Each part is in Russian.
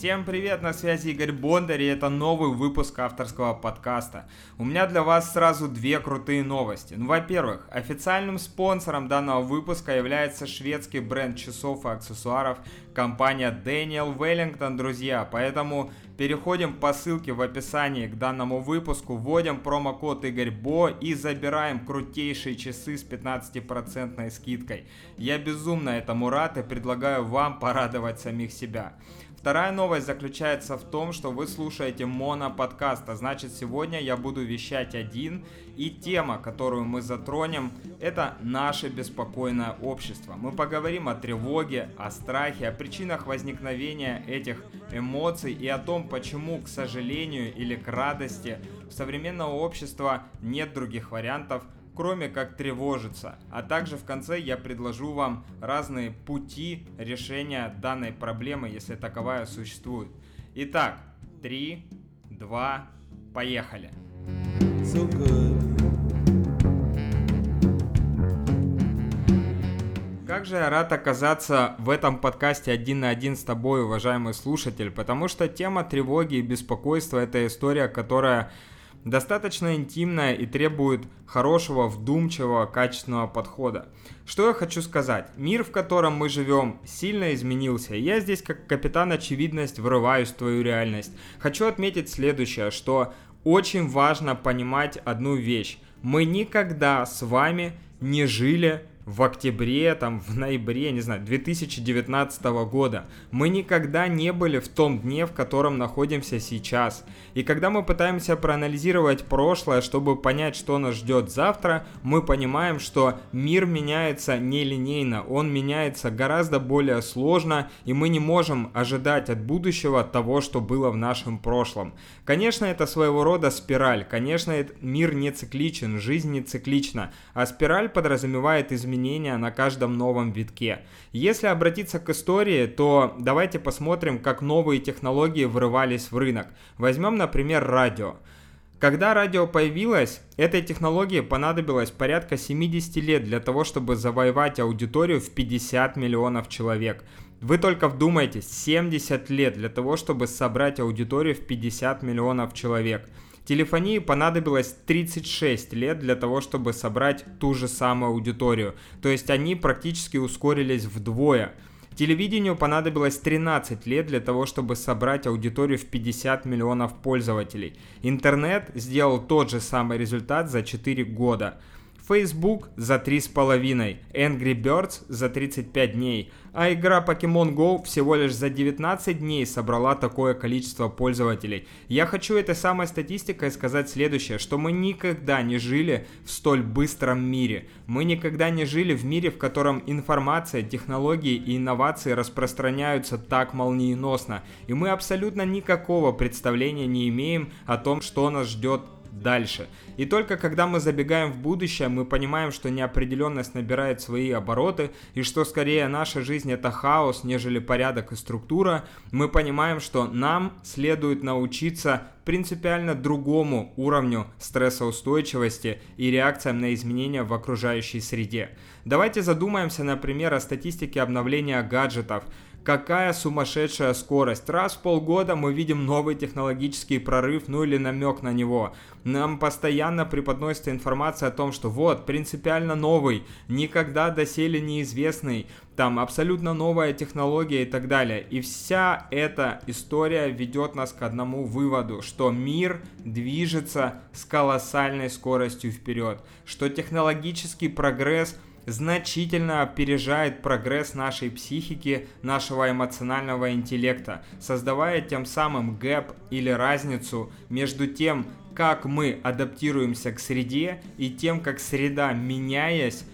Всем привет, на связи Игорь Бондарь, и это новый выпуск авторского подкаста. У меня для вас сразу две крутые новости. Ну, во-первых, официальным спонсором данного выпуска является шведский бренд часов и аксессуаров компания Daniel Wellington, друзья. Поэтому переходим по ссылке в описании к данному выпуску, вводим промокод Игорь Бо и забираем крутейшие часы с 15% скидкой. Я безумно этому рад и предлагаю вам порадовать самих себя. Вторая новость заключается в том, что вы слушаете моноподкаст, а значит сегодня я буду вещать один, и тема, которую мы затронем, это наше беспокойное общество. Мы поговорим о тревоге, о страхе, о причинах возникновения этих эмоций и о том, почему, к сожалению или к радости, у современного общества нет других вариантов – кроме как тревожиться. А также в конце я предложу вам разные пути решения данной проблемы, если таковая существует. Итак, 3, 2, поехали. So Как же я рад оказаться в этом подкасте один на один с тобой, уважаемый слушатель, потому что тема тревоги и беспокойства – это история, которая достаточно интимная и требует хорошего, вдумчивого, качественного подхода. Что я хочу сказать? Мир, в котором мы живем, сильно изменился. Я здесь как капитан очевидность врываюсь в твою реальность. Хочу отметить следующее, что очень важно понимать одну вещь. Мы никогда с вами не жили в октябре, там, в ноябре, не знаю, 2019 года. Мы никогда не были в том дне, в котором находимся сейчас. И когда мы пытаемся проанализировать прошлое, чтобы понять, что нас ждет завтра, мы понимаем, что мир меняется нелинейно, он меняется гораздо более сложно, и мы не можем ожидать от будущего того, что было в нашем прошлом. Конечно, это своего рода спираль, конечно, мир не цикличен, жизнь не циклична, а спираль подразумевает изменения изменения на каждом новом витке. Если обратиться к истории, то давайте посмотрим, как новые технологии врывались в рынок. Возьмем, например, радио. Когда радио появилось, этой технологии понадобилось порядка 70 лет для того, чтобы завоевать аудиторию в 50 миллионов человек. Вы только вдумайтесь, 70 лет для того, чтобы собрать аудиторию в 50 миллионов человек – Телефонии понадобилось 36 лет для того, чтобы собрать ту же самую аудиторию. То есть они практически ускорились вдвое. Телевидению понадобилось 13 лет для того, чтобы собрать аудиторию в 50 миллионов пользователей. Интернет сделал тот же самый результат за 4 года. Facebook за 3,5, Angry Birds за 35 дней, а игра Pokemon Go всего лишь за 19 дней собрала такое количество пользователей. Я хочу этой самой статистикой сказать следующее, что мы никогда не жили в столь быстром мире. Мы никогда не жили в мире, в котором информация, технологии и инновации распространяются так молниеносно. И мы абсолютно никакого представления не имеем о том, что нас ждет дальше. И только когда мы забегаем в будущее, мы понимаем, что неопределенность набирает свои обороты, и что скорее наша жизнь это хаос, нежели порядок и структура, мы понимаем, что нам следует научиться принципиально другому уровню стрессоустойчивости и реакциям на изменения в окружающей среде. Давайте задумаемся, например, о статистике обновления гаджетов. Какая сумасшедшая скорость. Раз в полгода мы видим новый технологический прорыв, ну или намек на него. Нам постоянно преподносится информация о том, что вот, принципиально новый, никогда доселе неизвестный, там абсолютно новая технология и так далее. И вся эта история ведет нас к одному выводу, что мир движется с колоссальной скоростью вперед, что технологический прогресс – значительно опережает прогресс нашей психики, нашего эмоционального интеллекта, создавая тем самым гэп или разницу между тем, как мы адаптируемся к среде и тем, как среда, меняясь,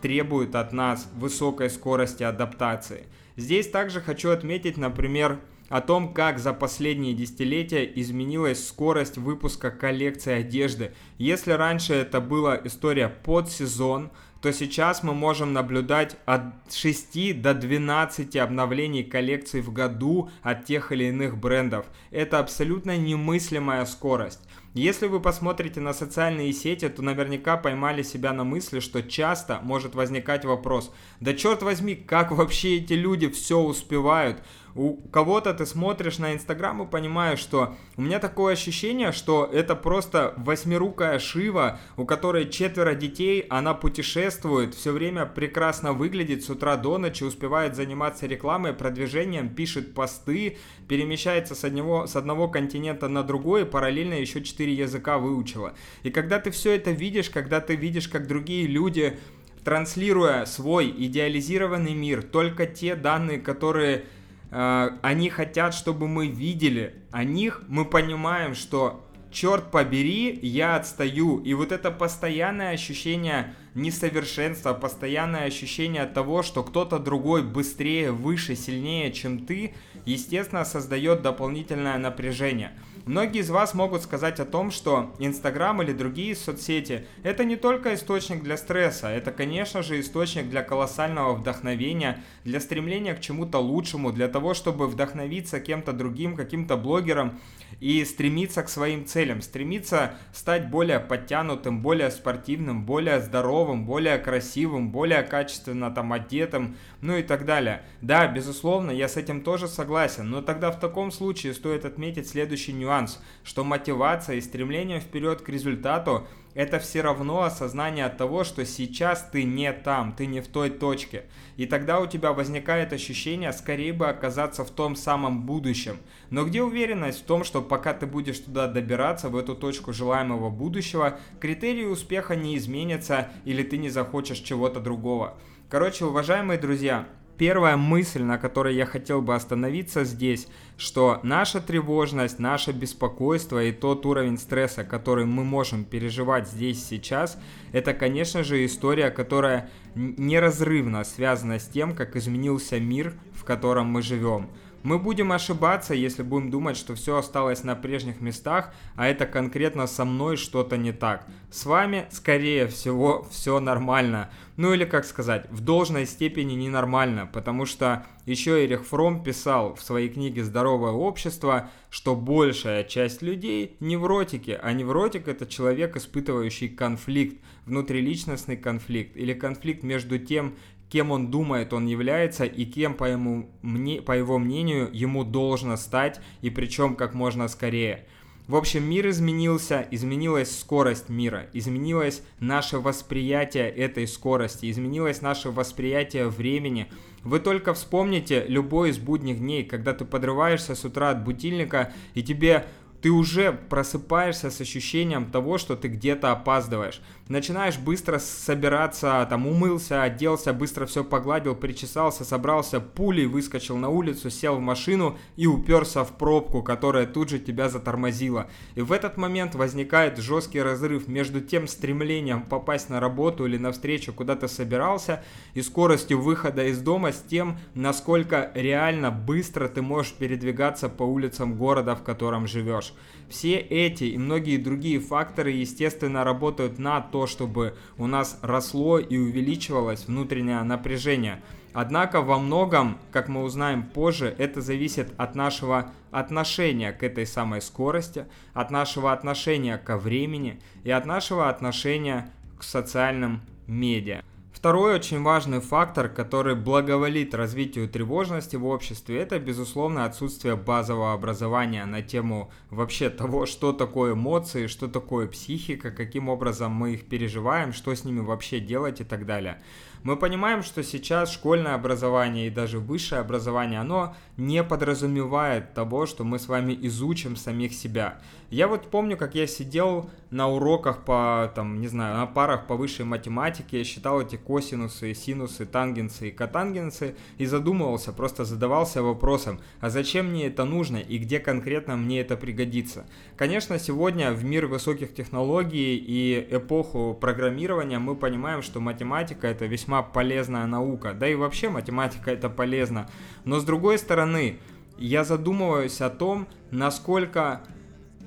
требует от нас высокой скорости адаптации. Здесь также хочу отметить, например, о том, как за последние десятилетия изменилась скорость выпуска коллекции одежды. Если раньше это была история под сезон, то сейчас мы можем наблюдать от 6 до 12 обновлений коллекций в году от тех или иных брендов. Это абсолютно немыслимая скорость. Если вы посмотрите на социальные сети, то наверняка поймали себя на мысли, что часто может возникать вопрос, да черт возьми, как вообще эти люди все успевают? У кого-то ты смотришь на Инстаграм и понимаешь, что у меня такое ощущение, что это просто восьмирукая Шива, у которой четверо детей, она путешествует, все время прекрасно выглядит с утра до ночи, успевает заниматься рекламой, продвижением, пишет посты, перемещается с одного, с одного континента на другой и параллельно еще четыре языка выучила. И когда ты все это видишь, когда ты видишь, как другие люди транслируя свой идеализированный мир, только те данные, которые они хотят, чтобы мы видели о них, мы понимаем, что черт побери, я отстаю. И вот это постоянное ощущение несовершенства, постоянное ощущение того, что кто-то другой быстрее, выше, сильнее, чем ты, естественно, создает дополнительное напряжение. Многие из вас могут сказать о том, что Инстаграм или другие соцсети – это не только источник для стресса, это, конечно же, источник для колоссального вдохновения, для стремления к чему-то лучшему, для того, чтобы вдохновиться кем-то другим, каким-то блогером и стремиться к своим целям, стремиться стать более подтянутым, более спортивным, более здоровым, более красивым, более качественно там одетым, ну и так далее. Да, безусловно, я с этим тоже согласен, но тогда в таком случае стоит отметить следующий нюанс, что мотивация и стремление вперед к результату – это все равно осознание того, что сейчас ты не там, ты не в той точке. И тогда у тебя возникает ощущение скорее бы оказаться в том самом будущем. Но где уверенность в том, что пока ты будешь туда добираться, в эту точку желаемого будущего, критерии успеха не изменятся или ты не захочешь чего-то другого. Короче, уважаемые друзья, Первая мысль, на которой я хотел бы остановиться здесь, что наша тревожность, наше беспокойство и тот уровень стресса, который мы можем переживать здесь сейчас, это, конечно же, история, которая неразрывно связана с тем, как изменился мир, в котором мы живем. Мы будем ошибаться, если будем думать, что все осталось на прежних местах, а это конкретно со мной что-то не так. С вами, скорее всего, все нормально. Ну или как сказать, в должной степени ненормально, потому что еще Эрих Фром писал в своей книге «Здоровое общество», что большая часть людей невротики, а невротик это человек, испытывающий конфликт, внутриличностный конфликт или конфликт между тем, кем он думает он является и кем, по, ему, мне, по его мнению, ему должно стать, и причем как можно скорее. В общем, мир изменился, изменилась скорость мира, изменилось наше восприятие этой скорости, изменилось наше восприятие времени. Вы только вспомните любой из будних дней, когда ты подрываешься с утра от будильника, и тебе ты уже просыпаешься с ощущением того, что ты где-то опаздываешь. Начинаешь быстро собираться, там умылся, оделся, быстро все погладил, причесался, собрался, пулей выскочил на улицу, сел в машину и уперся в пробку, которая тут же тебя затормозила. И в этот момент возникает жесткий разрыв между тем стремлением попасть на работу или на встречу, куда ты собирался, и скоростью выхода из дома с тем, насколько реально быстро ты можешь передвигаться по улицам города, в котором живешь. Все эти и многие другие факторы, естественно, работают на то, чтобы у нас росло и увеличивалось внутреннее напряжение. Однако во многом, как мы узнаем позже, это зависит от нашего отношения к этой самой скорости, от нашего отношения ко времени и от нашего отношения к социальным медиа. Второй очень важный фактор, который благоволит развитию тревожности в обществе, это, безусловно, отсутствие базового образования на тему вообще того, что такое эмоции, что такое психика, каким образом мы их переживаем, что с ними вообще делать и так далее. Мы понимаем, что сейчас школьное образование и даже высшее образование, оно не подразумевает того, что мы с вами изучим самих себя. Я вот помню, как я сидел на уроках по, там, не знаю, на парах по высшей математике, я считал эти косинусы, синусы, тангенсы и котангенсы и задумывался, просто задавался вопросом, а зачем мне это нужно и где конкретно мне это пригодится. Конечно, сегодня в мир высоких технологий и эпоху программирования мы понимаем, что математика это весьма полезная наука. Да и вообще математика это полезно. Но с другой стороны, я задумываюсь о том, насколько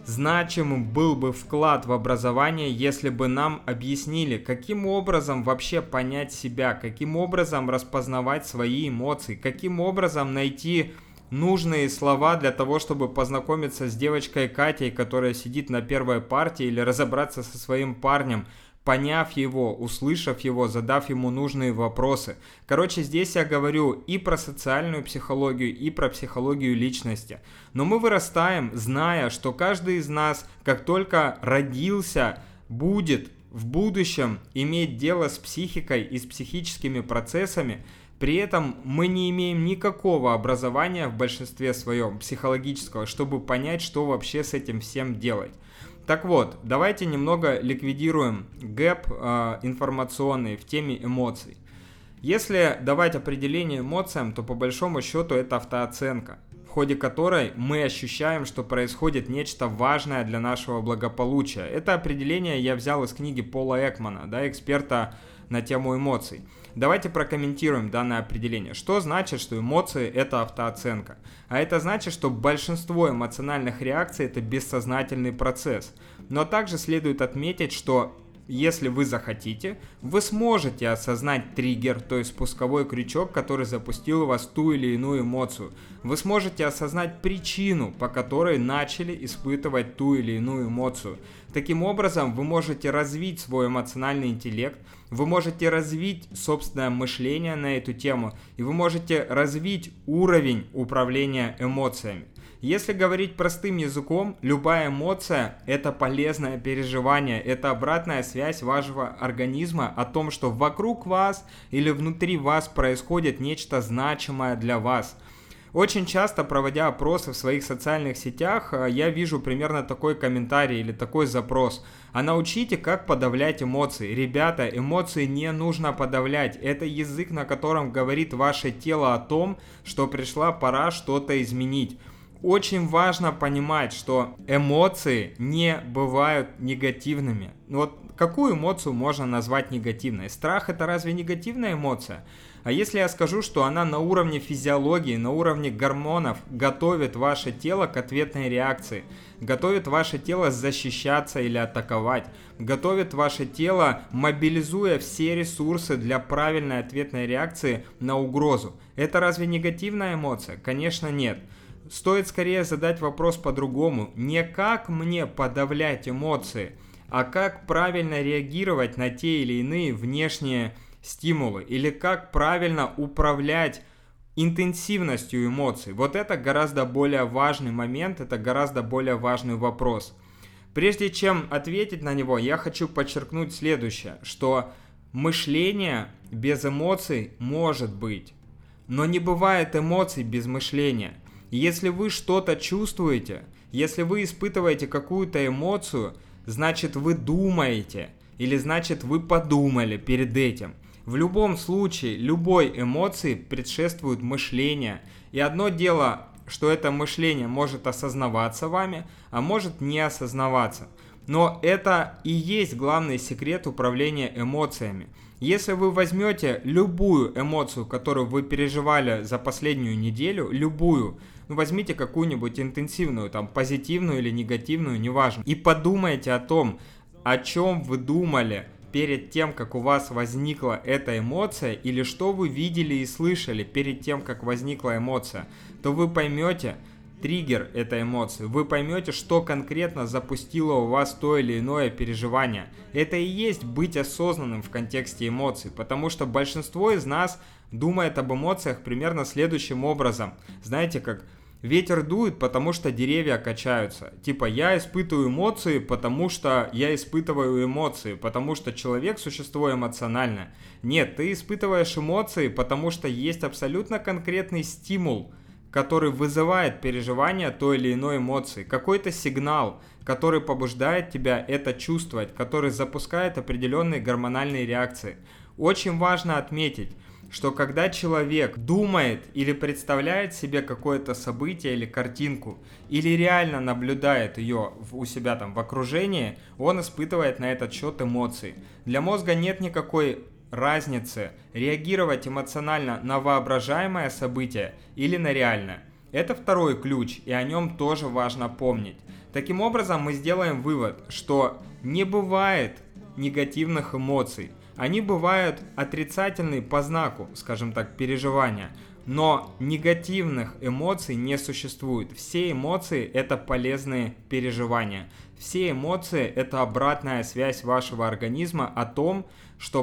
значимым был бы вклад в образование, если бы нам объяснили, каким образом вообще понять себя, каким образом распознавать свои эмоции, каким образом найти нужные слова для того, чтобы познакомиться с девочкой Катей, которая сидит на первой партии, или разобраться со своим парнем, поняв его, услышав его, задав ему нужные вопросы. Короче, здесь я говорю и про социальную психологию, и про психологию личности. Но мы вырастаем, зная, что каждый из нас, как только родился, будет в будущем иметь дело с психикой и с психическими процессами, при этом мы не имеем никакого образования в большинстве своем психологического, чтобы понять, что вообще с этим всем делать. Так вот, давайте немного ликвидируем гэп э, информационный в теме эмоций. Если давать определение эмоциям, то по большому счету это автооценка, в ходе которой мы ощущаем, что происходит нечто важное для нашего благополучия. Это определение я взял из книги Пола Экмана, да, эксперта на тему эмоций. Давайте прокомментируем данное определение. Что значит, что эмоции – это автооценка? А это значит, что большинство эмоциональных реакций – это бессознательный процесс. Но также следует отметить, что если вы захотите, вы сможете осознать триггер, то есть спусковой крючок, который запустил у вас ту или иную эмоцию. Вы сможете осознать причину, по которой начали испытывать ту или иную эмоцию. Таким образом, вы можете развить свой эмоциональный интеллект, вы можете развить собственное мышление на эту тему, и вы можете развить уровень управления эмоциями. Если говорить простым языком, любая эмоция – это полезное переживание, это обратная связь вашего организма о том, что вокруг вас или внутри вас происходит нечто значимое для вас – очень часто, проводя опросы в своих социальных сетях, э, я вижу примерно такой комментарий или такой запрос. А научите, как подавлять эмоции. Ребята, эмоции не нужно подавлять. Это язык, на котором говорит ваше тело о том, что пришла пора что-то изменить. Очень важно понимать, что эмоции не бывают негативными. Вот какую эмоцию можно назвать негативной? Страх это разве негативная эмоция? А если я скажу, что она на уровне физиологии, на уровне гормонов готовит ваше тело к ответной реакции, готовит ваше тело защищаться или атаковать, готовит ваше тело, мобилизуя все ресурсы для правильной ответной реакции на угрозу. Это разве негативная эмоция? Конечно нет. Стоит скорее задать вопрос по-другому. Не как мне подавлять эмоции, а как правильно реагировать на те или иные внешние стимулы или как правильно управлять интенсивностью эмоций. Вот это гораздо более важный момент, это гораздо более важный вопрос. Прежде чем ответить на него, я хочу подчеркнуть следующее, что мышление без эмоций может быть, но не бывает эмоций без мышления. Если вы что-то чувствуете, если вы испытываете какую-то эмоцию, значит вы думаете, или значит вы подумали перед этим – в любом случае, любой эмоции предшествует мышление. И одно дело, что это мышление может осознаваться вами, а может не осознаваться. Но это и есть главный секрет управления эмоциями. Если вы возьмете любую эмоцию, которую вы переживали за последнюю неделю, любую, ну возьмите какую-нибудь интенсивную, там позитивную или негативную, неважно, и подумайте о том, о чем вы думали перед тем, как у вас возникла эта эмоция, или что вы видели и слышали перед тем, как возникла эмоция, то вы поймете триггер этой эмоции, вы поймете, что конкретно запустило у вас то или иное переживание. Это и есть быть осознанным в контексте эмоций, потому что большинство из нас думает об эмоциях примерно следующим образом. Знаете, как Ветер дует, потому что деревья качаются. Типа я испытываю эмоции, потому что я испытываю эмоции, потому что человек существо эмоциональное. Нет, ты испытываешь эмоции, потому что есть абсолютно конкретный стимул, который вызывает переживание той или иной эмоции. Какой-то сигнал, который побуждает тебя это чувствовать, который запускает определенные гормональные реакции. Очень важно отметить, что когда человек думает или представляет себе какое-то событие или картинку, или реально наблюдает ее у себя там в окружении, он испытывает на этот счет эмоции. Для мозга нет никакой разницы реагировать эмоционально на воображаемое событие или на реальное. Это второй ключ, и о нем тоже важно помнить. Таким образом, мы сделаем вывод, что не бывает негативных эмоций – они бывают отрицательные по знаку, скажем так, переживания. Но негативных эмоций не существует. Все эмоции это полезные переживания. Все эмоции это обратная связь вашего организма о том, что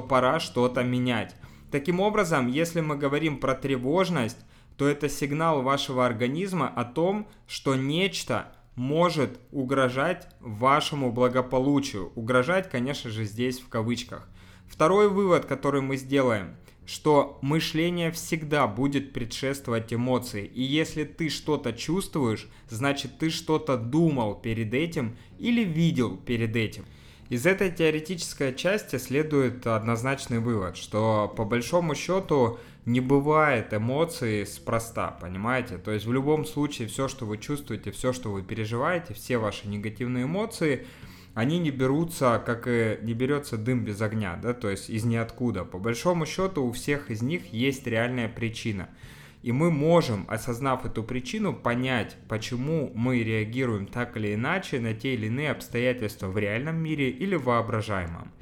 пора что-то менять. Таким образом, если мы говорим про тревожность, то это сигнал вашего организма о том, что нечто может угрожать вашему благополучию. Угрожать, конечно же, здесь в кавычках. Второй вывод, который мы сделаем, что мышление всегда будет предшествовать эмоции. И если ты что-то чувствуешь, значит ты что-то думал перед этим или видел перед этим. Из этой теоретической части следует однозначный вывод, что по большому счету не бывает эмоций спроста, понимаете? То есть в любом случае все, что вы чувствуете, все, что вы переживаете, все ваши негативные эмоции, они не берутся, как и не берется дым без огня, да, то есть из ниоткуда. По большому счету у всех из них есть реальная причина. И мы можем, осознав эту причину, понять, почему мы реагируем так или иначе на те или иные обстоятельства в реальном мире или воображаемом.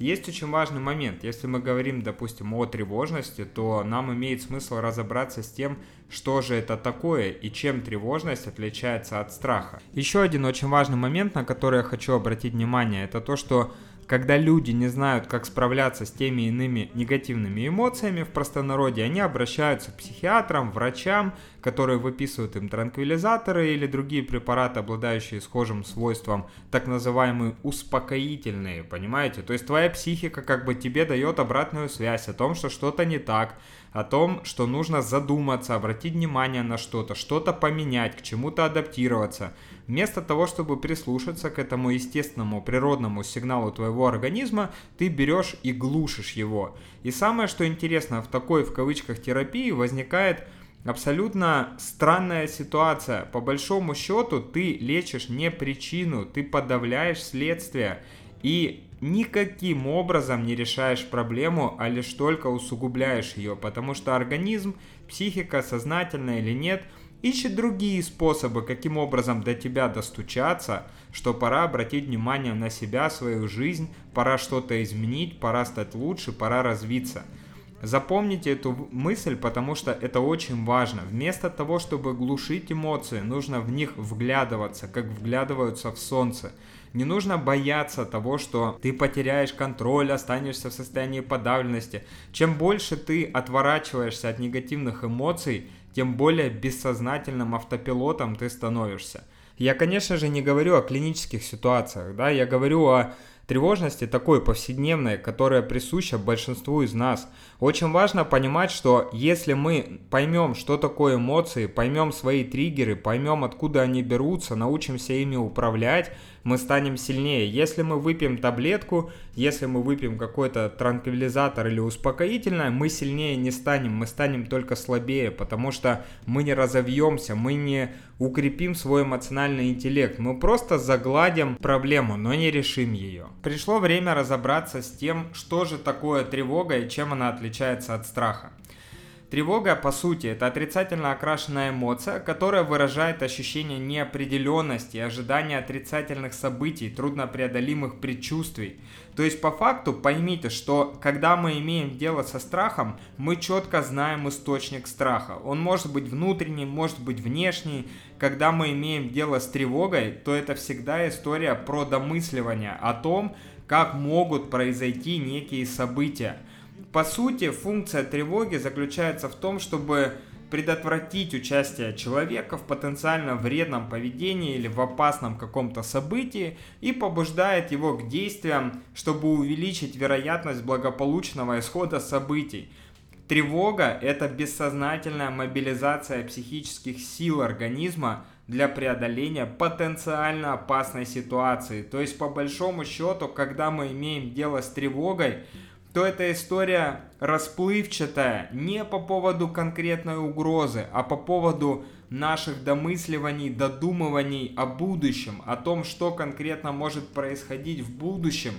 Есть очень важный момент. Если мы говорим, допустим, о тревожности, то нам имеет смысл разобраться с тем, что же это такое и чем тревожность отличается от страха. Еще один очень важный момент, на который я хочу обратить внимание, это то, что когда люди не знают, как справляться с теми иными негативными эмоциями в простонародье, они обращаются к психиатрам, врачам, которые выписывают им транквилизаторы или другие препараты, обладающие схожим свойством, так называемые успокоительные, понимаете? То есть твоя психика как бы тебе дает обратную связь о том, что что-то не так, о том, что нужно задуматься, обратить внимание на что-то, что-то поменять, к чему-то адаптироваться. Вместо того, чтобы прислушаться к этому естественному природному сигналу твоего организма, ты берешь и глушишь его. И самое, что интересно, в такой, в кавычках, терапии возникает абсолютно странная ситуация. По большому счету ты лечишь не причину, ты подавляешь следствие. И никаким образом не решаешь проблему, а лишь только усугубляешь ее, потому что организм, психика, сознательно или нет, ищет другие способы, каким образом до тебя достучаться, что пора обратить внимание на себя, свою жизнь, пора что-то изменить, пора стать лучше, пора развиться. Запомните эту мысль, потому что это очень важно. Вместо того, чтобы глушить эмоции, нужно в них вглядываться, как вглядываются в солнце. Не нужно бояться того, что ты потеряешь контроль, останешься в состоянии подавленности. Чем больше ты отворачиваешься от негативных эмоций, тем более бессознательным автопилотом ты становишься. Я, конечно же, не говорю о клинических ситуациях, да, я говорю о тревожности такой повседневной, которая присуща большинству из нас. Очень важно понимать, что если мы поймем, что такое эмоции, поймем свои триггеры, поймем, откуда они берутся, научимся ими управлять, мы станем сильнее. Если мы выпьем таблетку, если мы выпьем какой-то транквилизатор или успокоительное, мы сильнее не станем, мы станем только слабее, потому что мы не разовьемся, мы не укрепим свой эмоциональный интеллект, мы просто загладим проблему, но не решим ее. Пришло время разобраться с тем, что же такое тревога и чем она отличается от страха. Тревога, по сути, это отрицательно окрашенная эмоция, которая выражает ощущение неопределенности ожидания отрицательных событий, труднопреодолимых предчувствий. То есть, по факту, поймите, что когда мы имеем дело со страхом, мы четко знаем источник страха. Он может быть внутренний, может быть внешний. Когда мы имеем дело с тревогой, то это всегда история про домысливание о том, как могут произойти некие события по сути, функция тревоги заключается в том, чтобы предотвратить участие человека в потенциально вредном поведении или в опасном каком-то событии и побуждает его к действиям, чтобы увеличить вероятность благополучного исхода событий. Тревога – это бессознательная мобилизация психических сил организма для преодоления потенциально опасной ситуации. То есть, по большому счету, когда мы имеем дело с тревогой, то эта история расплывчатая не по поводу конкретной угрозы, а по поводу наших домысливаний, додумываний о будущем, о том, что конкретно может происходить в будущем.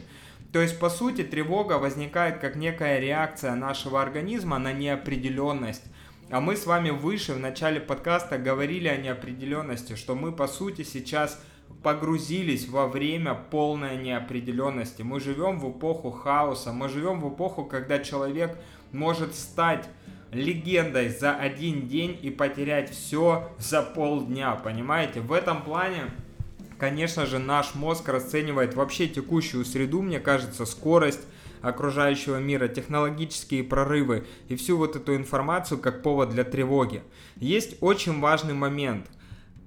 То есть, по сути, тревога возникает как некая реакция нашего организма на неопределенность. А мы с вами выше в начале подкаста говорили о неопределенности, что мы, по сути, сейчас погрузились во время полной неопределенности. Мы живем в эпоху хаоса, мы живем в эпоху, когда человек может стать легендой за один день и потерять все за полдня, понимаете? В этом плане конечно же, наш мозг расценивает вообще текущую среду, мне кажется, скорость окружающего мира, технологические прорывы и всю вот эту информацию как повод для тревоги. Есть очень важный момент,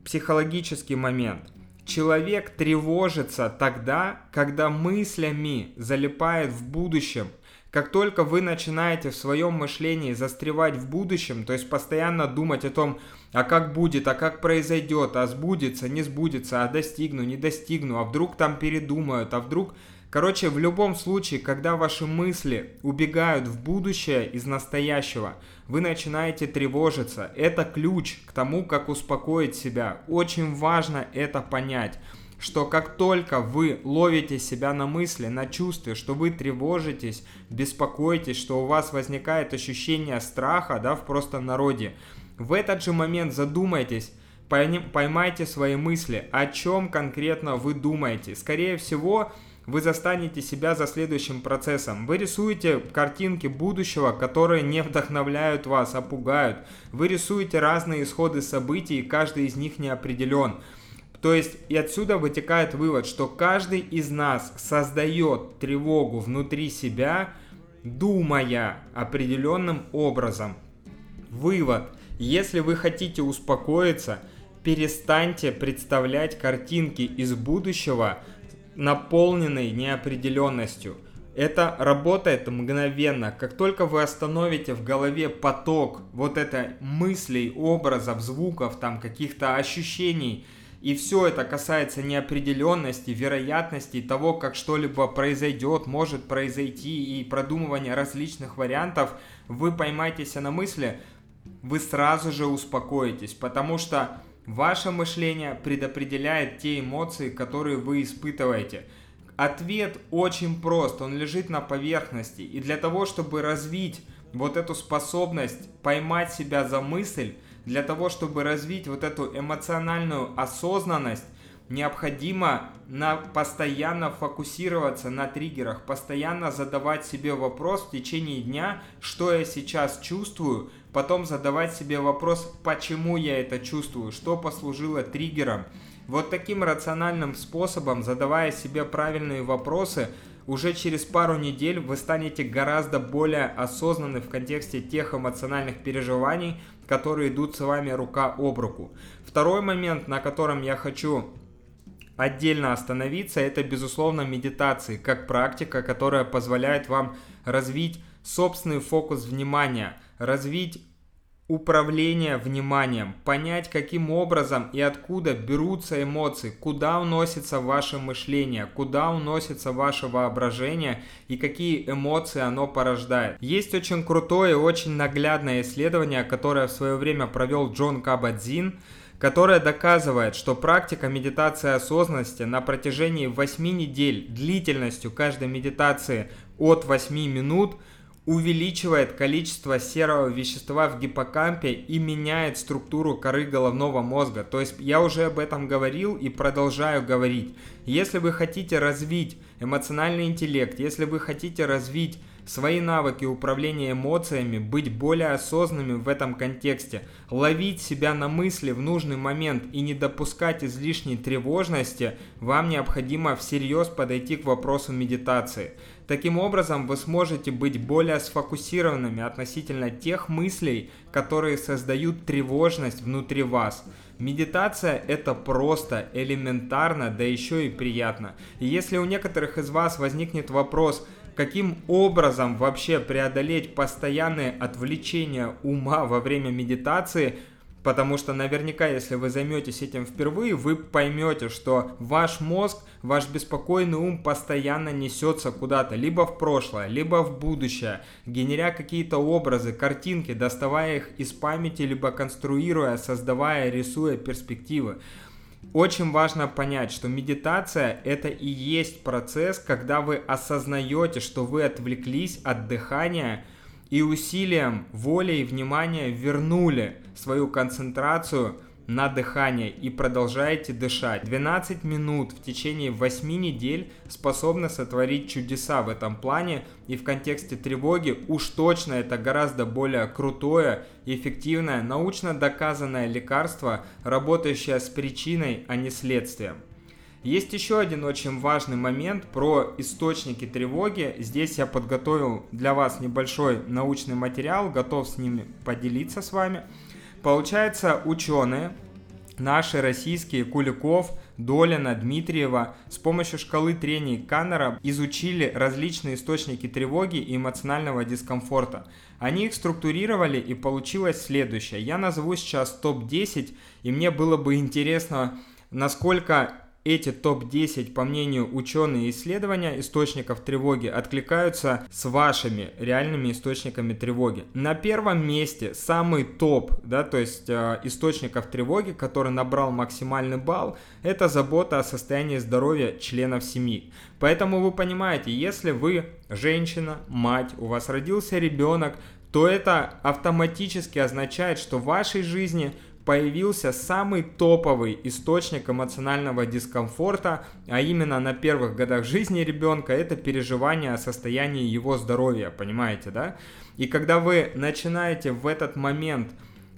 психологический момент. Человек тревожится тогда, когда мыслями залипает в будущем. Как только вы начинаете в своем мышлении застревать в будущем, то есть постоянно думать о том, а как будет, а как произойдет, а сбудется, не сбудется, а достигну, не достигну, а вдруг там передумают, а вдруг... Короче, в любом случае, когда ваши мысли убегают в будущее из настоящего, вы начинаете тревожиться. Это ключ к тому, как успокоить себя. Очень важно это понять что как только вы ловите себя на мысли, на чувстве, что вы тревожитесь, беспокоитесь, что у вас возникает ощущение страха, да, в простом народе, в этот же момент задумайтесь, поймайте свои мысли, о чем конкретно вы думаете. Скорее всего, вы застанете себя за следующим процессом. Вы рисуете картинки будущего, которые не вдохновляют вас, а пугают. Вы рисуете разные исходы событий, и каждый из них не определен. То есть и отсюда вытекает вывод, что каждый из нас создает тревогу внутри себя, думая определенным образом. Вывод – если вы хотите успокоиться, перестаньте представлять картинки из будущего, наполненной неопределенностью. Это работает мгновенно. Как только вы остановите в голове поток вот этой мыслей, образов, звуков, там каких-то ощущений, и все это касается неопределенности, вероятности того, как что-либо произойдет, может произойти, и продумывания различных вариантов, вы поймаетесь на мысли – вы сразу же успокоитесь, потому что ваше мышление предопределяет те эмоции, которые вы испытываете. Ответ очень прост, он лежит на поверхности. И для того, чтобы развить вот эту способность поймать себя за мысль, для того, чтобы развить вот эту эмоциональную осознанность, необходимо на, постоянно фокусироваться на триггерах, постоянно задавать себе вопрос в течение дня, что я сейчас чувствую, потом задавать себе вопрос, почему я это чувствую, что послужило триггером. Вот таким рациональным способом, задавая себе правильные вопросы, уже через пару недель вы станете гораздо более осознанны в контексте тех эмоциональных переживаний, которые идут с вами рука об руку. Второй момент, на котором я хочу отдельно остановиться, это, безусловно, медитации, как практика, которая позволяет вам развить собственный фокус внимания, развить управление вниманием, понять, каким образом и откуда берутся эмоции, куда уносится ваше мышление, куда уносится ваше воображение и какие эмоции оно порождает. Есть очень крутое и очень наглядное исследование, которое в свое время провел Джон Кабадзин, которое доказывает, что практика медитации осознанности на протяжении 8 недель длительностью каждой медитации от 8 минут – увеличивает количество серого вещества в гиппокампе и меняет структуру коры головного мозга. То есть я уже об этом говорил и продолжаю говорить. Если вы хотите развить эмоциональный интеллект, если вы хотите развить свои навыки управления эмоциями, быть более осознанными в этом контексте, ловить себя на мысли в нужный момент и не допускать излишней тревожности, вам необходимо всерьез подойти к вопросу медитации. Таким образом, вы сможете быть более сфокусированными относительно тех мыслей, которые создают тревожность внутри вас. Медитация это просто, элементарно, да еще и приятно. И если у некоторых из вас возникнет вопрос, каким образом вообще преодолеть постоянные отвлечения ума во время медитации, потому что наверняка, если вы займетесь этим впервые, вы поймете, что ваш мозг, ваш беспокойный ум постоянно несется куда-то, либо в прошлое, либо в будущее, генеря какие-то образы, картинки, доставая их из памяти, либо конструируя, создавая, рисуя перспективы. Очень важно понять, что медитация это и есть процесс, когда вы осознаете, что вы отвлеклись от дыхания и усилием воли и внимания вернули свою концентрацию на дыхание и продолжаете дышать. 12 минут в течение 8 недель способны сотворить чудеса в этом плане. И в контексте тревоги уж точно это гораздо более крутое эффективное, научно доказанное лекарство, работающее с причиной, а не следствием. Есть еще один очень важный момент про источники тревоги. Здесь я подготовил для вас небольшой научный материал, готов с ними поделиться с вами. Получается, ученые, наши российские, Куликов, Долина, Дмитриева, с помощью шкалы трений Каннера изучили различные источники тревоги и эмоционального дискомфорта. Они их структурировали и получилось следующее. Я назову сейчас топ-10, и мне было бы интересно, насколько эти топ-10, по мнению ученых и исследования источников тревоги, откликаются с вашими реальными источниками тревоги. На первом месте самый топ, да, то есть э, источников тревоги, который набрал максимальный балл, это забота о состоянии здоровья членов семьи. Поэтому вы понимаете, если вы женщина, мать, у вас родился ребенок, то это автоматически означает, что в вашей жизни появился самый топовый источник эмоционального дискомфорта, а именно на первых годах жизни ребенка это переживание о состоянии его здоровья, понимаете, да? И когда вы начинаете в этот момент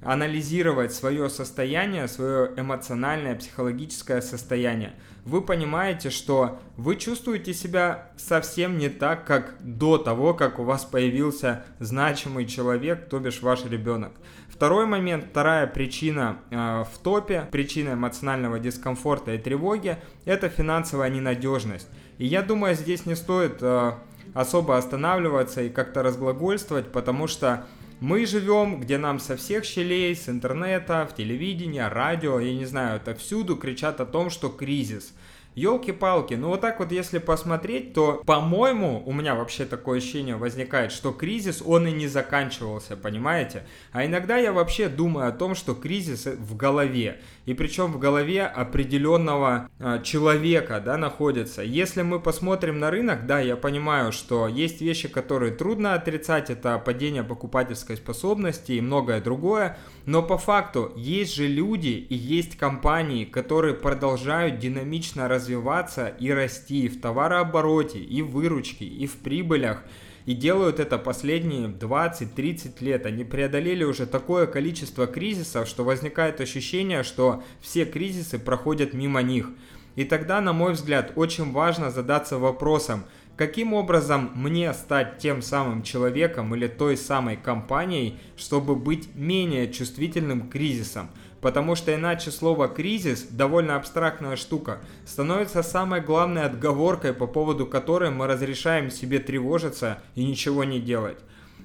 анализировать свое состояние, свое эмоциональное, психологическое состояние, вы понимаете, что вы чувствуете себя совсем не так, как до того, как у вас появился значимый человек, то бишь ваш ребенок. Второй момент, вторая причина э, в топе, причина эмоционального дискомфорта и тревоги, это финансовая ненадежность. И я думаю, здесь не стоит э, особо останавливаться и как-то разглагольствовать, потому что мы живем, где нам со всех щелей, с интернета, в телевидении, радио, я не знаю, это всюду кричат о том, что кризис – Елки-палки, ну вот так вот если посмотреть, то, по-моему, у меня вообще такое ощущение возникает, что кризис, он и не заканчивался, понимаете? А иногда я вообще думаю о том, что кризис в голове. И причем в голове определенного э, человека, да, находится. Если мы посмотрим на рынок, да, я понимаю, что есть вещи, которые трудно отрицать, это падение покупательской способности и многое другое. Но по факту есть же люди и есть компании, которые продолжают динамично развиваться и расти и в товарообороте, и в выручке, и в прибылях. И делают это последние 20-30 лет. Они преодолели уже такое количество кризисов, что возникает ощущение, что все кризисы проходят мимо них. И тогда, на мой взгляд, очень важно задаться вопросом, Каким образом мне стать тем самым человеком или той самой компанией, чтобы быть менее чувствительным к кризисам? Потому что иначе слово «кризис» довольно абстрактная штука, становится самой главной отговоркой, по поводу которой мы разрешаем себе тревожиться и ничего не делать.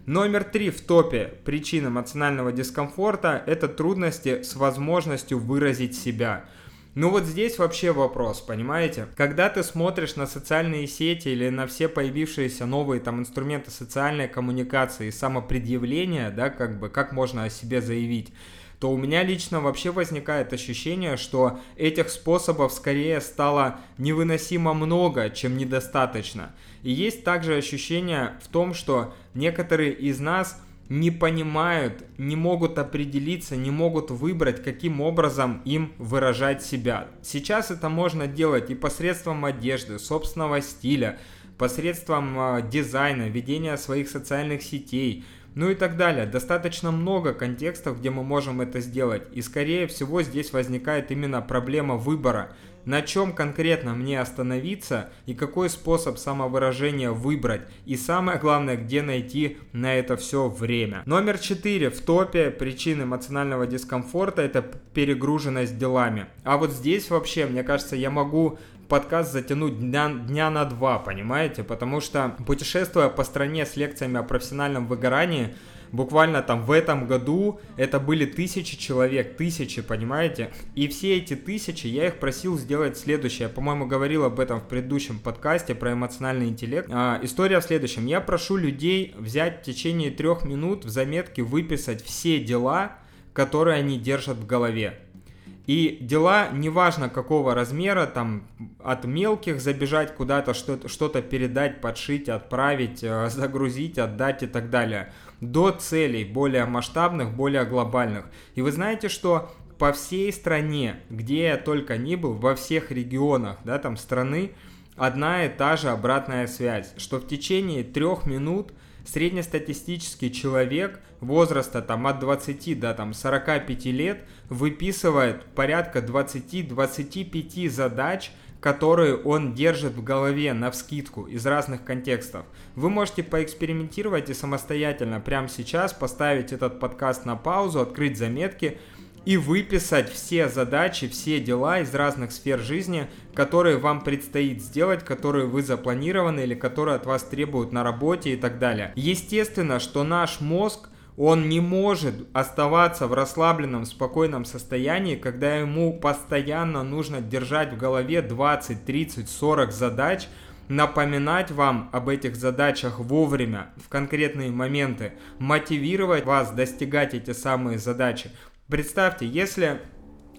Номер три в топе причин эмоционального дискомфорта – это трудности с возможностью выразить себя – ну вот здесь вообще вопрос, понимаете? Когда ты смотришь на социальные сети или на все появившиеся новые там инструменты социальной коммуникации и самопредъявления, да, как бы, как можно о себе заявить, то у меня лично вообще возникает ощущение, что этих способов скорее стало невыносимо много, чем недостаточно. И есть также ощущение в том, что некоторые из нас – не понимают, не могут определиться, не могут выбрать, каким образом им выражать себя. Сейчас это можно делать и посредством одежды, собственного стиля, посредством э, дизайна, ведения своих социальных сетей, ну и так далее. Достаточно много контекстов, где мы можем это сделать. И скорее всего здесь возникает именно проблема выбора на чем конкретно мне остановиться и какой способ самовыражения выбрать. И самое главное, где найти на это все время. Номер 4 в топе причин эмоционального дискомфорта это перегруженность делами. А вот здесь вообще, мне кажется, я могу подкаст затянуть дня, дня на два, понимаете? Потому что путешествуя по стране с лекциями о профессиональном выгорании, буквально там в этом году это были тысячи человек, тысячи, понимаете? И все эти тысячи, я их просил сделать следующее. Я, по-моему, говорил об этом в предыдущем подкасте про эмоциональный интеллект. А, история в следующем. Я прошу людей взять в течение трех минут в заметке выписать все дела, которые они держат в голове. И дела, неважно какого размера, там от мелких забежать куда-то, что-то, передать, подшить, отправить, э, загрузить, отдать и так далее, до целей более масштабных, более глобальных. И вы знаете, что по всей стране, где я только ни был, во всех регионах, да, там страны, одна и та же обратная связь, что в течение трех минут среднестатистический человек возраста там от 20 до там 45 лет выписывает порядка 20-25 задач, которые он держит в голове на вскидку из разных контекстов. Вы можете поэкспериментировать и самостоятельно прямо сейчас поставить этот подкаст на паузу, открыть заметки и выписать все задачи, все дела из разных сфер жизни, которые вам предстоит сделать, которые вы запланированы или которые от вас требуют на работе и так далее. Естественно, что наш мозг он не может оставаться в расслабленном, спокойном состоянии, когда ему постоянно нужно держать в голове 20, 30, 40 задач, напоминать вам об этих задачах вовремя, в конкретные моменты, мотивировать вас достигать эти самые задачи. Представьте, если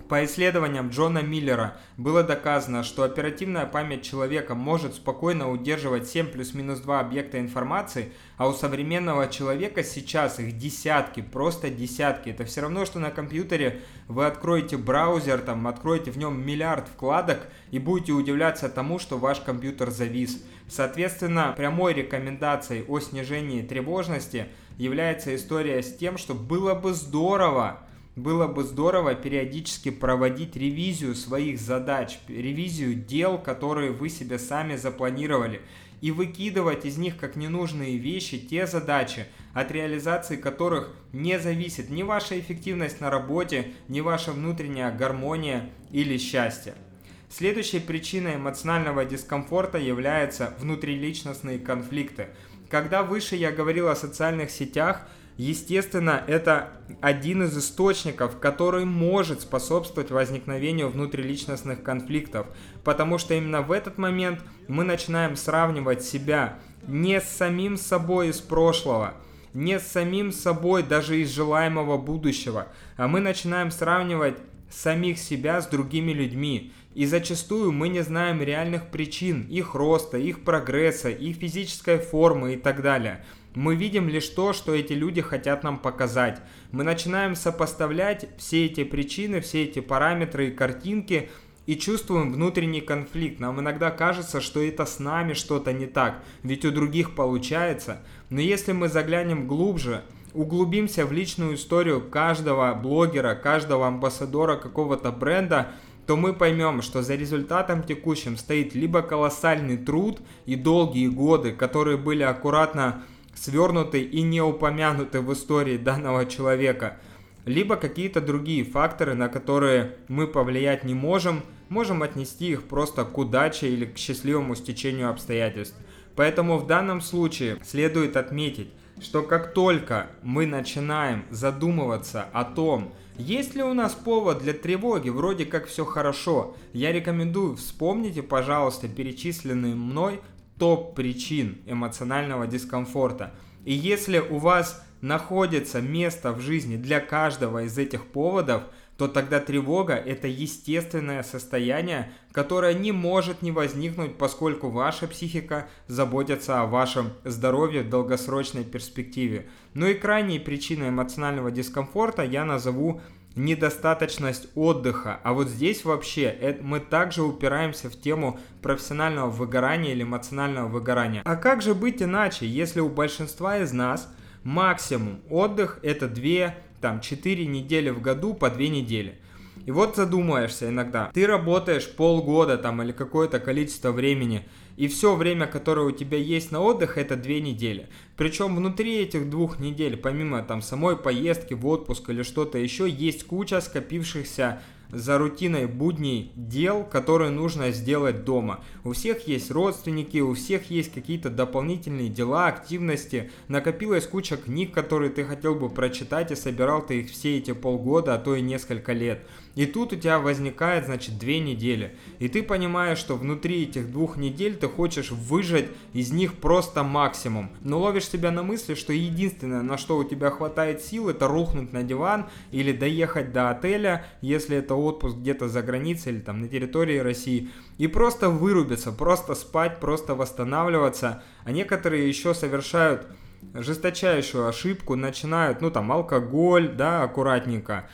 по исследованиям Джона Миллера было доказано, что оперативная память человека может спокойно удерживать 7 плюс-минус 2 объекта информации, а у современного человека сейчас их десятки, просто десятки. Это все равно, что на компьютере вы откроете браузер, там, откроете в нем миллиард вкладок и будете удивляться тому, что ваш компьютер завис. Соответственно, прямой рекомендацией о снижении тревожности является история с тем, что было бы здорово, было бы здорово периодически проводить ревизию своих задач, ревизию дел, которые вы себе сами запланировали, и выкидывать из них как ненужные вещи те задачи, от реализации которых не зависит ни ваша эффективность на работе, ни ваша внутренняя гармония или счастье. Следующей причиной эмоционального дискомфорта являются внутриличностные конфликты. Когда выше я говорил о социальных сетях – Естественно, это один из источников, который может способствовать возникновению внутриличностных конфликтов, потому что именно в этот момент мы начинаем сравнивать себя не с самим собой из прошлого, не с самим собой даже из желаемого будущего, а мы начинаем сравнивать самих себя с другими людьми. И зачастую мы не знаем реальных причин их роста, их прогресса, их физической формы и так далее. Мы видим лишь то, что эти люди хотят нам показать. Мы начинаем сопоставлять все эти причины, все эти параметры и картинки и чувствуем внутренний конфликт. Нам иногда кажется, что это с нами что-то не так, ведь у других получается. Но если мы заглянем глубже, углубимся в личную историю каждого блогера, каждого амбассадора какого-то бренда, то мы поймем, что за результатом текущим стоит либо колоссальный труд и долгие годы, которые были аккуратно свернуты и не упомянуты в истории данного человека, либо какие-то другие факторы, на которые мы повлиять не можем, можем отнести их просто к удаче или к счастливому стечению обстоятельств. Поэтому в данном случае следует отметить, что как только мы начинаем задумываться о том, есть ли у нас повод для тревоги, вроде как все хорошо, я рекомендую вспомните, пожалуйста, перечисленные мной топ причин эмоционального дискомфорта. И если у вас находится место в жизни для каждого из этих поводов, то тогда тревога – это естественное состояние, которое не может не возникнуть, поскольку ваша психика заботится о вашем здоровье в долгосрочной перспективе. Ну и крайней причиной эмоционального дискомфорта я назову недостаточность отдыха. А вот здесь вообще мы также упираемся в тему профессионального выгорания или эмоционального выгорания. А как же быть иначе, если у большинства из нас максимум отдых это 2, там 4 недели в году по 2 недели. И вот задумаешься иногда, ты работаешь полгода там или какое-то количество времени, и все время, которое у тебя есть на отдых, это две недели. Причем внутри этих двух недель, помимо там самой поездки в отпуск или что-то еще, есть куча скопившихся за рутиной будней дел, которые нужно сделать дома. У всех есть родственники, у всех есть какие-то дополнительные дела, активности. Накопилась куча книг, которые ты хотел бы прочитать и собирал ты их все эти полгода, а то и несколько лет. И тут у тебя возникает, значит, две недели. И ты понимаешь, что внутри этих двух недель ты хочешь выжать из них просто максимум. Но ловишь себя на мысли, что единственное, на что у тебя хватает сил, это рухнуть на диван или доехать до отеля, если это отпуск где-то за границей или там на территории России. И просто вырубиться, просто спать, просто восстанавливаться. А некоторые еще совершают жесточайшую ошибку, начинают, ну там, алкоголь, да, аккуратненько,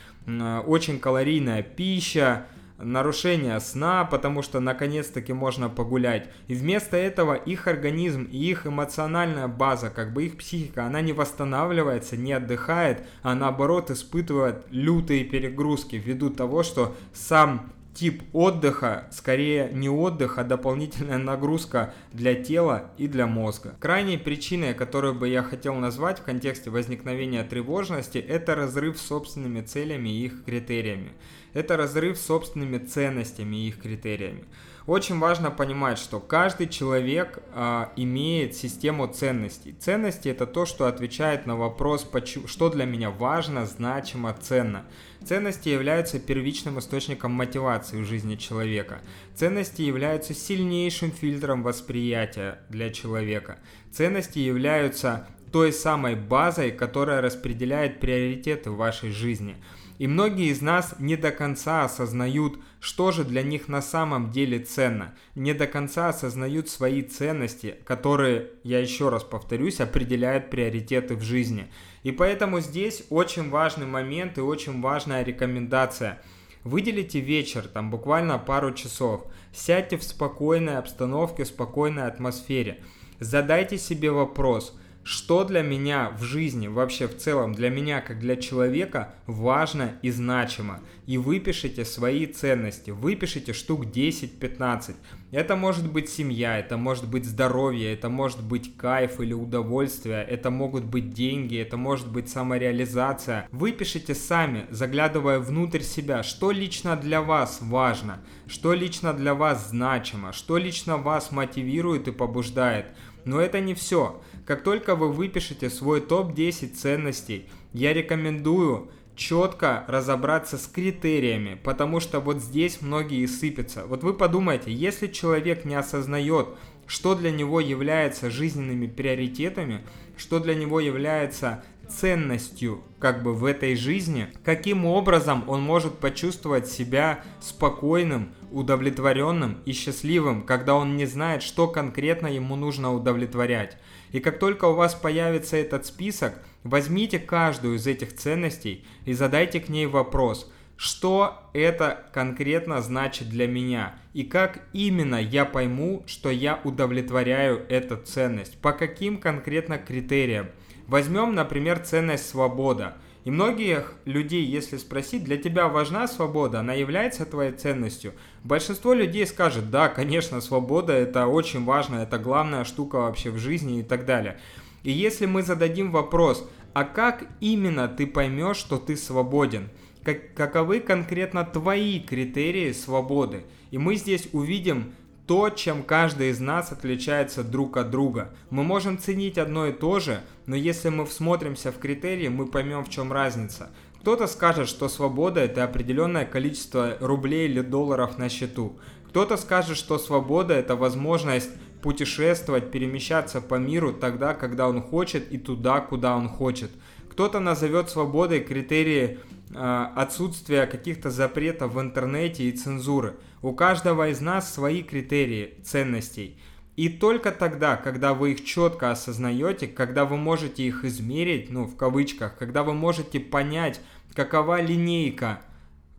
очень калорийная пища, нарушение сна, потому что наконец-таки можно погулять. И вместо этого их организм и их эмоциональная база, как бы их психика, она не восстанавливается, не отдыхает, а наоборот испытывает лютые перегрузки ввиду того, что сам тип отдыха скорее не отдых, а дополнительная нагрузка для тела и для мозга. Крайней причиной, которую бы я хотел назвать в контексте возникновения тревожности, это разрыв с собственными целями и их критериями. Это разрыв с собственными ценностями и их критериями. Очень важно понимать, что каждый человек а, имеет систему ценностей. Ценности это то, что отвечает на вопрос, что для меня важно, значимо, ценно. Ценности являются первичным источником мотивации в жизни человека. Ценности являются сильнейшим фильтром восприятия для человека. Ценности являются той самой базой, которая распределяет приоритеты в вашей жизни – и многие из нас не до конца осознают, что же для них на самом деле ценно. Не до конца осознают свои ценности, которые, я еще раз повторюсь, определяют приоритеты в жизни. И поэтому здесь очень важный момент и очень важная рекомендация. Выделите вечер, там буквально пару часов. Сядьте в спокойной обстановке, в спокойной атмосфере. Задайте себе вопрос – что для меня в жизни, вообще в целом, для меня как для человека важно и значимо. И выпишите свои ценности, выпишите штук 10-15. Это может быть семья, это может быть здоровье, это может быть кайф или удовольствие, это могут быть деньги, это может быть самореализация. Выпишите сами, заглядывая внутрь себя, что лично для вас важно, что лично для вас значимо, что лично вас мотивирует и побуждает. Но это не все. Как только вы выпишете свой топ-10 ценностей, я рекомендую четко разобраться с критериями, потому что вот здесь многие сыпятся. Вот вы подумайте, если человек не осознает, что для него является жизненными приоритетами, что для него является ценностью как бы в этой жизни, каким образом он может почувствовать себя спокойным, удовлетворенным и счастливым, когда он не знает, что конкретно ему нужно удовлетворять. И как только у вас появится этот список, возьмите каждую из этих ценностей и задайте к ней вопрос, что это конкретно значит для меня и как именно я пойму, что я удовлетворяю эту ценность, по каким конкретно критериям. Возьмем, например, ценность свобода. И многих людей, если спросить, для тебя важна свобода, она является твоей ценностью, большинство людей скажет, да, конечно, свобода это очень важно, это главная штука вообще в жизни и так далее. И если мы зададим вопрос, а как именно ты поймешь, что ты свободен? Как, каковы конкретно твои критерии свободы? И мы здесь увидим то, чем каждый из нас отличается друг от друга. Мы можем ценить одно и то же, но если мы всмотримся в критерии, мы поймем, в чем разница. Кто-то скажет, что свобода – это определенное количество рублей или долларов на счету. Кто-то скажет, что свобода – это возможность путешествовать, перемещаться по миру тогда, когда он хочет и туда, куда он хочет. Кто-то назовет свободой критерии э, отсутствия каких-то запретов в интернете и цензуры. У каждого из нас свои критерии ценностей. И только тогда, когда вы их четко осознаете, когда вы можете их измерить, ну в кавычках, когда вы можете понять, какова линейка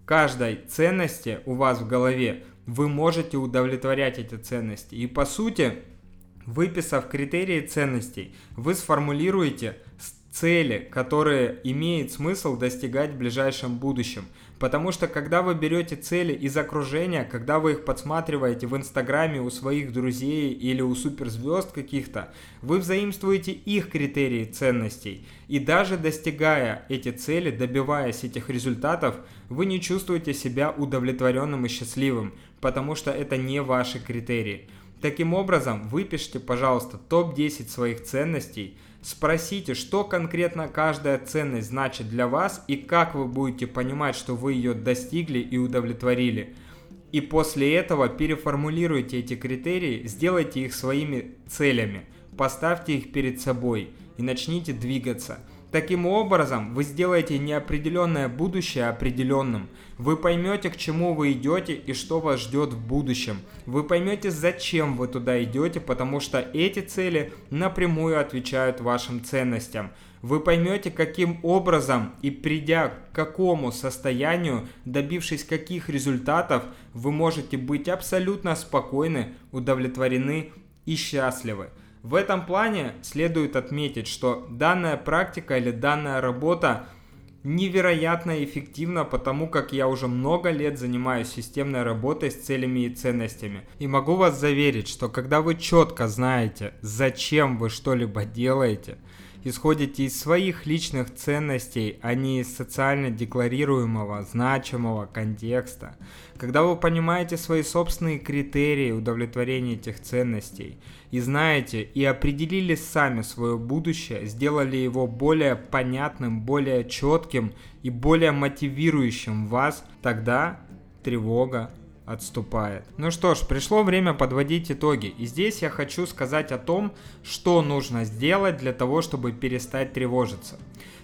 каждой ценности у вас в голове, вы можете удовлетворять эти ценности. И по сути, выписав критерии ценностей, вы сформулируете цели, которые имеет смысл достигать в ближайшем будущем. Потому что когда вы берете цели из окружения, когда вы их подсматриваете в Инстаграме у своих друзей или у суперзвезд каких-то, вы взаимствуете их критерии ценностей. И даже достигая эти цели, добиваясь этих результатов, вы не чувствуете себя удовлетворенным и счастливым, потому что это не ваши критерии. Таким образом, выпишите, пожалуйста, топ-10 своих ценностей – Спросите, что конкретно каждая ценность значит для вас и как вы будете понимать, что вы ее достигли и удовлетворили. И после этого переформулируйте эти критерии, сделайте их своими целями, поставьте их перед собой и начните двигаться. Таким образом, вы сделаете неопределенное будущее определенным. Вы поймете, к чему вы идете и что вас ждет в будущем. Вы поймете, зачем вы туда идете, потому что эти цели напрямую отвечают вашим ценностям. Вы поймете, каким образом и придя к какому состоянию, добившись каких результатов, вы можете быть абсолютно спокойны, удовлетворены и счастливы. В этом плане следует отметить, что данная практика или данная работа невероятно эффективна, потому как я уже много лет занимаюсь системной работой с целями и ценностями. И могу вас заверить, что когда вы четко знаете, зачем вы что-либо делаете – исходите из своих личных ценностей, а не из социально декларируемого, значимого контекста. Когда вы понимаете свои собственные критерии удовлетворения этих ценностей и знаете и определили сами свое будущее, сделали его более понятным, более четким и более мотивирующим вас, тогда тревога отступает. Ну что ж, пришло время подводить итоги. И здесь я хочу сказать о том, что нужно сделать для того, чтобы перестать тревожиться.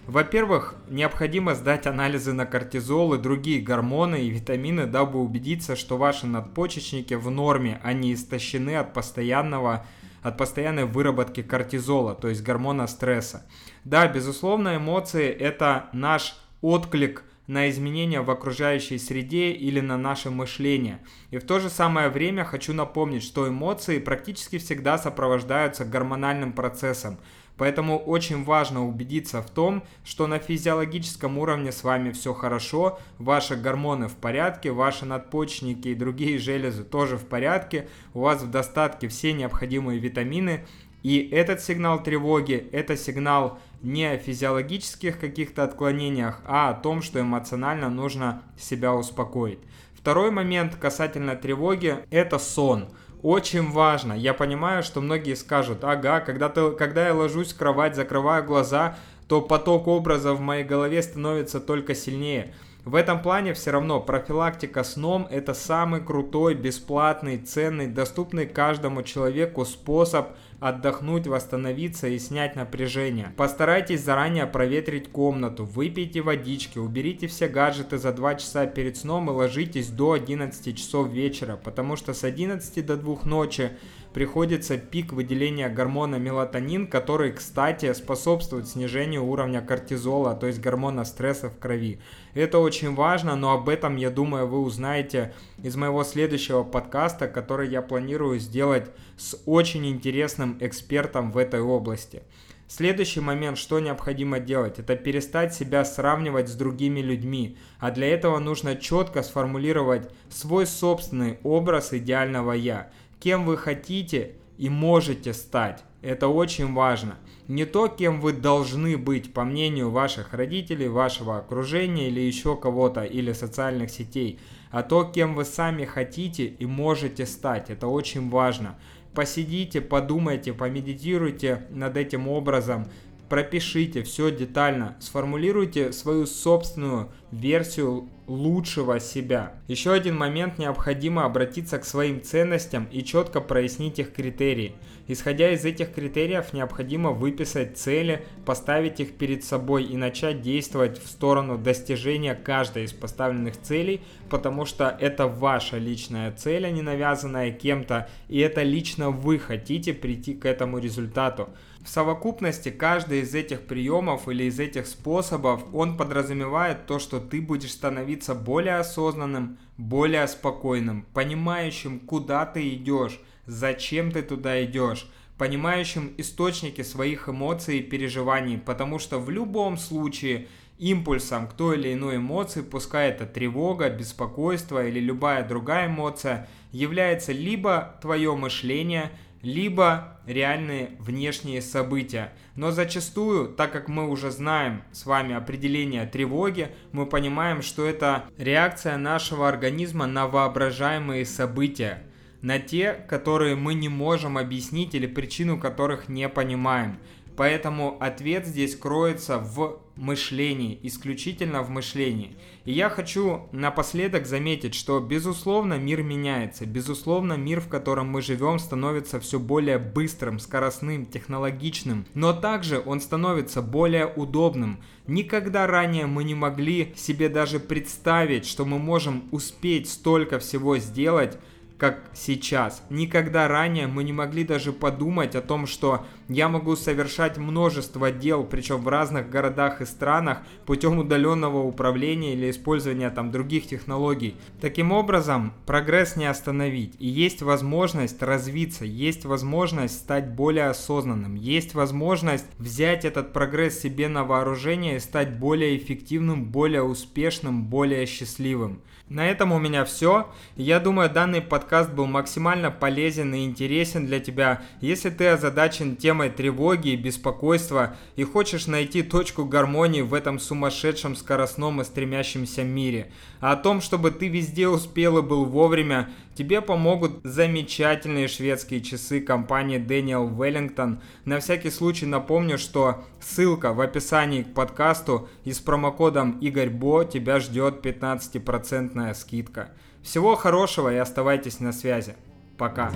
Во-первых, необходимо сдать анализы на кортизол и другие гормоны и витамины, дабы убедиться, что ваши надпочечники в норме, они истощены от постоянного от постоянной выработки кортизола, то есть гормона стресса. Да, безусловно, эмоции это наш отклик на изменения в окружающей среде или на наше мышление. И в то же самое время хочу напомнить, что эмоции практически всегда сопровождаются гормональным процессом. Поэтому очень важно убедиться в том, что на физиологическом уровне с вами все хорошо, ваши гормоны в порядке, ваши надпочечники и другие железы тоже в порядке, у вас в достатке все необходимые витамины, и этот сигнал тревоги – это сигнал не о физиологических каких-то отклонениях, а о том, что эмоционально нужно себя успокоить. Второй момент касательно тревоги – это сон. Очень важно. Я понимаю, что многие скажут, ага, когда, ты, когда я ложусь в кровать, закрываю глаза, то поток образов в моей голове становится только сильнее. В этом плане все равно профилактика сном – это самый крутой, бесплатный, ценный, доступный каждому человеку способ – отдохнуть, восстановиться и снять напряжение. Постарайтесь заранее проветрить комнату, выпейте водички, уберите все гаджеты за 2 часа перед сном и ложитесь до 11 часов вечера, потому что с 11 до 2 ночи приходится пик выделения гормона мелатонин, который, кстати, способствует снижению уровня кортизола, то есть гормона стресса в крови. Это очень важно, но об этом, я думаю, вы узнаете из моего следующего подкаста, который я планирую сделать с очень интересным экспертом в этой области. Следующий момент, что необходимо делать, это перестать себя сравнивать с другими людьми, а для этого нужно четко сформулировать свой собственный образ идеального «я», кем вы хотите и можете стать. Это очень важно. Не то, кем вы должны быть, по мнению ваших родителей, вашего окружения или еще кого-то, или социальных сетей, а то, кем вы сами хотите и можете стать. Это очень важно. Посидите, подумайте, помедитируйте над этим образом, пропишите все детально, сформулируйте свою собственную версию лучшего себя. Еще один момент необходимо обратиться к своим ценностям и четко прояснить их критерии. Исходя из этих критериев необходимо выписать цели, поставить их перед собой и начать действовать в сторону достижения каждой из поставленных целей, потому что это ваша личная цель, а не навязанная кем-то, и это лично вы хотите прийти к этому результату. В совокупности каждый из этих приемов или из этих способов, он подразумевает то, что ты будешь становиться более осознанным, более спокойным, понимающим, куда ты идешь, зачем ты туда идешь, понимающим источники своих эмоций и переживаний, потому что в любом случае импульсом к той или иной эмоции, пускай это тревога, беспокойство или любая другая эмоция, является либо твое мышление – либо реальные внешние события. Но зачастую, так как мы уже знаем с вами определение тревоги, мы понимаем, что это реакция нашего организма на воображаемые события, на те, которые мы не можем объяснить или причину которых не понимаем. Поэтому ответ здесь кроется в мышлении, исключительно в мышлении. И я хочу напоследок заметить, что безусловно мир меняется, безусловно мир, в котором мы живем, становится все более быстрым, скоростным, технологичным, но также он становится более удобным. Никогда ранее мы не могли себе даже представить, что мы можем успеть столько всего сделать, как сейчас. Никогда ранее мы не могли даже подумать о том, что я могу совершать множество дел, причем в разных городах и странах, путем удаленного управления или использования там других технологий. Таким образом, прогресс не остановить. И есть возможность развиться, есть возможность стать более осознанным, есть возможность взять этот прогресс себе на вооружение и стать более эффективным, более успешным, более счастливым. На этом у меня все. Я думаю, данный подкаст был максимально полезен и интересен для тебя. Если ты озадачен темой тревоги и беспокойства и хочешь найти точку гармонии в этом сумасшедшем скоростном и стремящемся мире, а о том, чтобы ты везде успел и был вовремя, тебе помогут замечательные шведские часы компании Daniel Wellington. На всякий случай напомню, что ссылка в описании к подкасту и с промокодом Игорь Бо тебя ждет 15% скидка. Всего хорошего и оставайтесь на связи. Пока.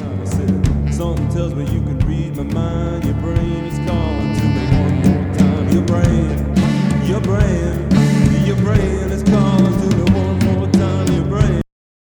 Your brain is calling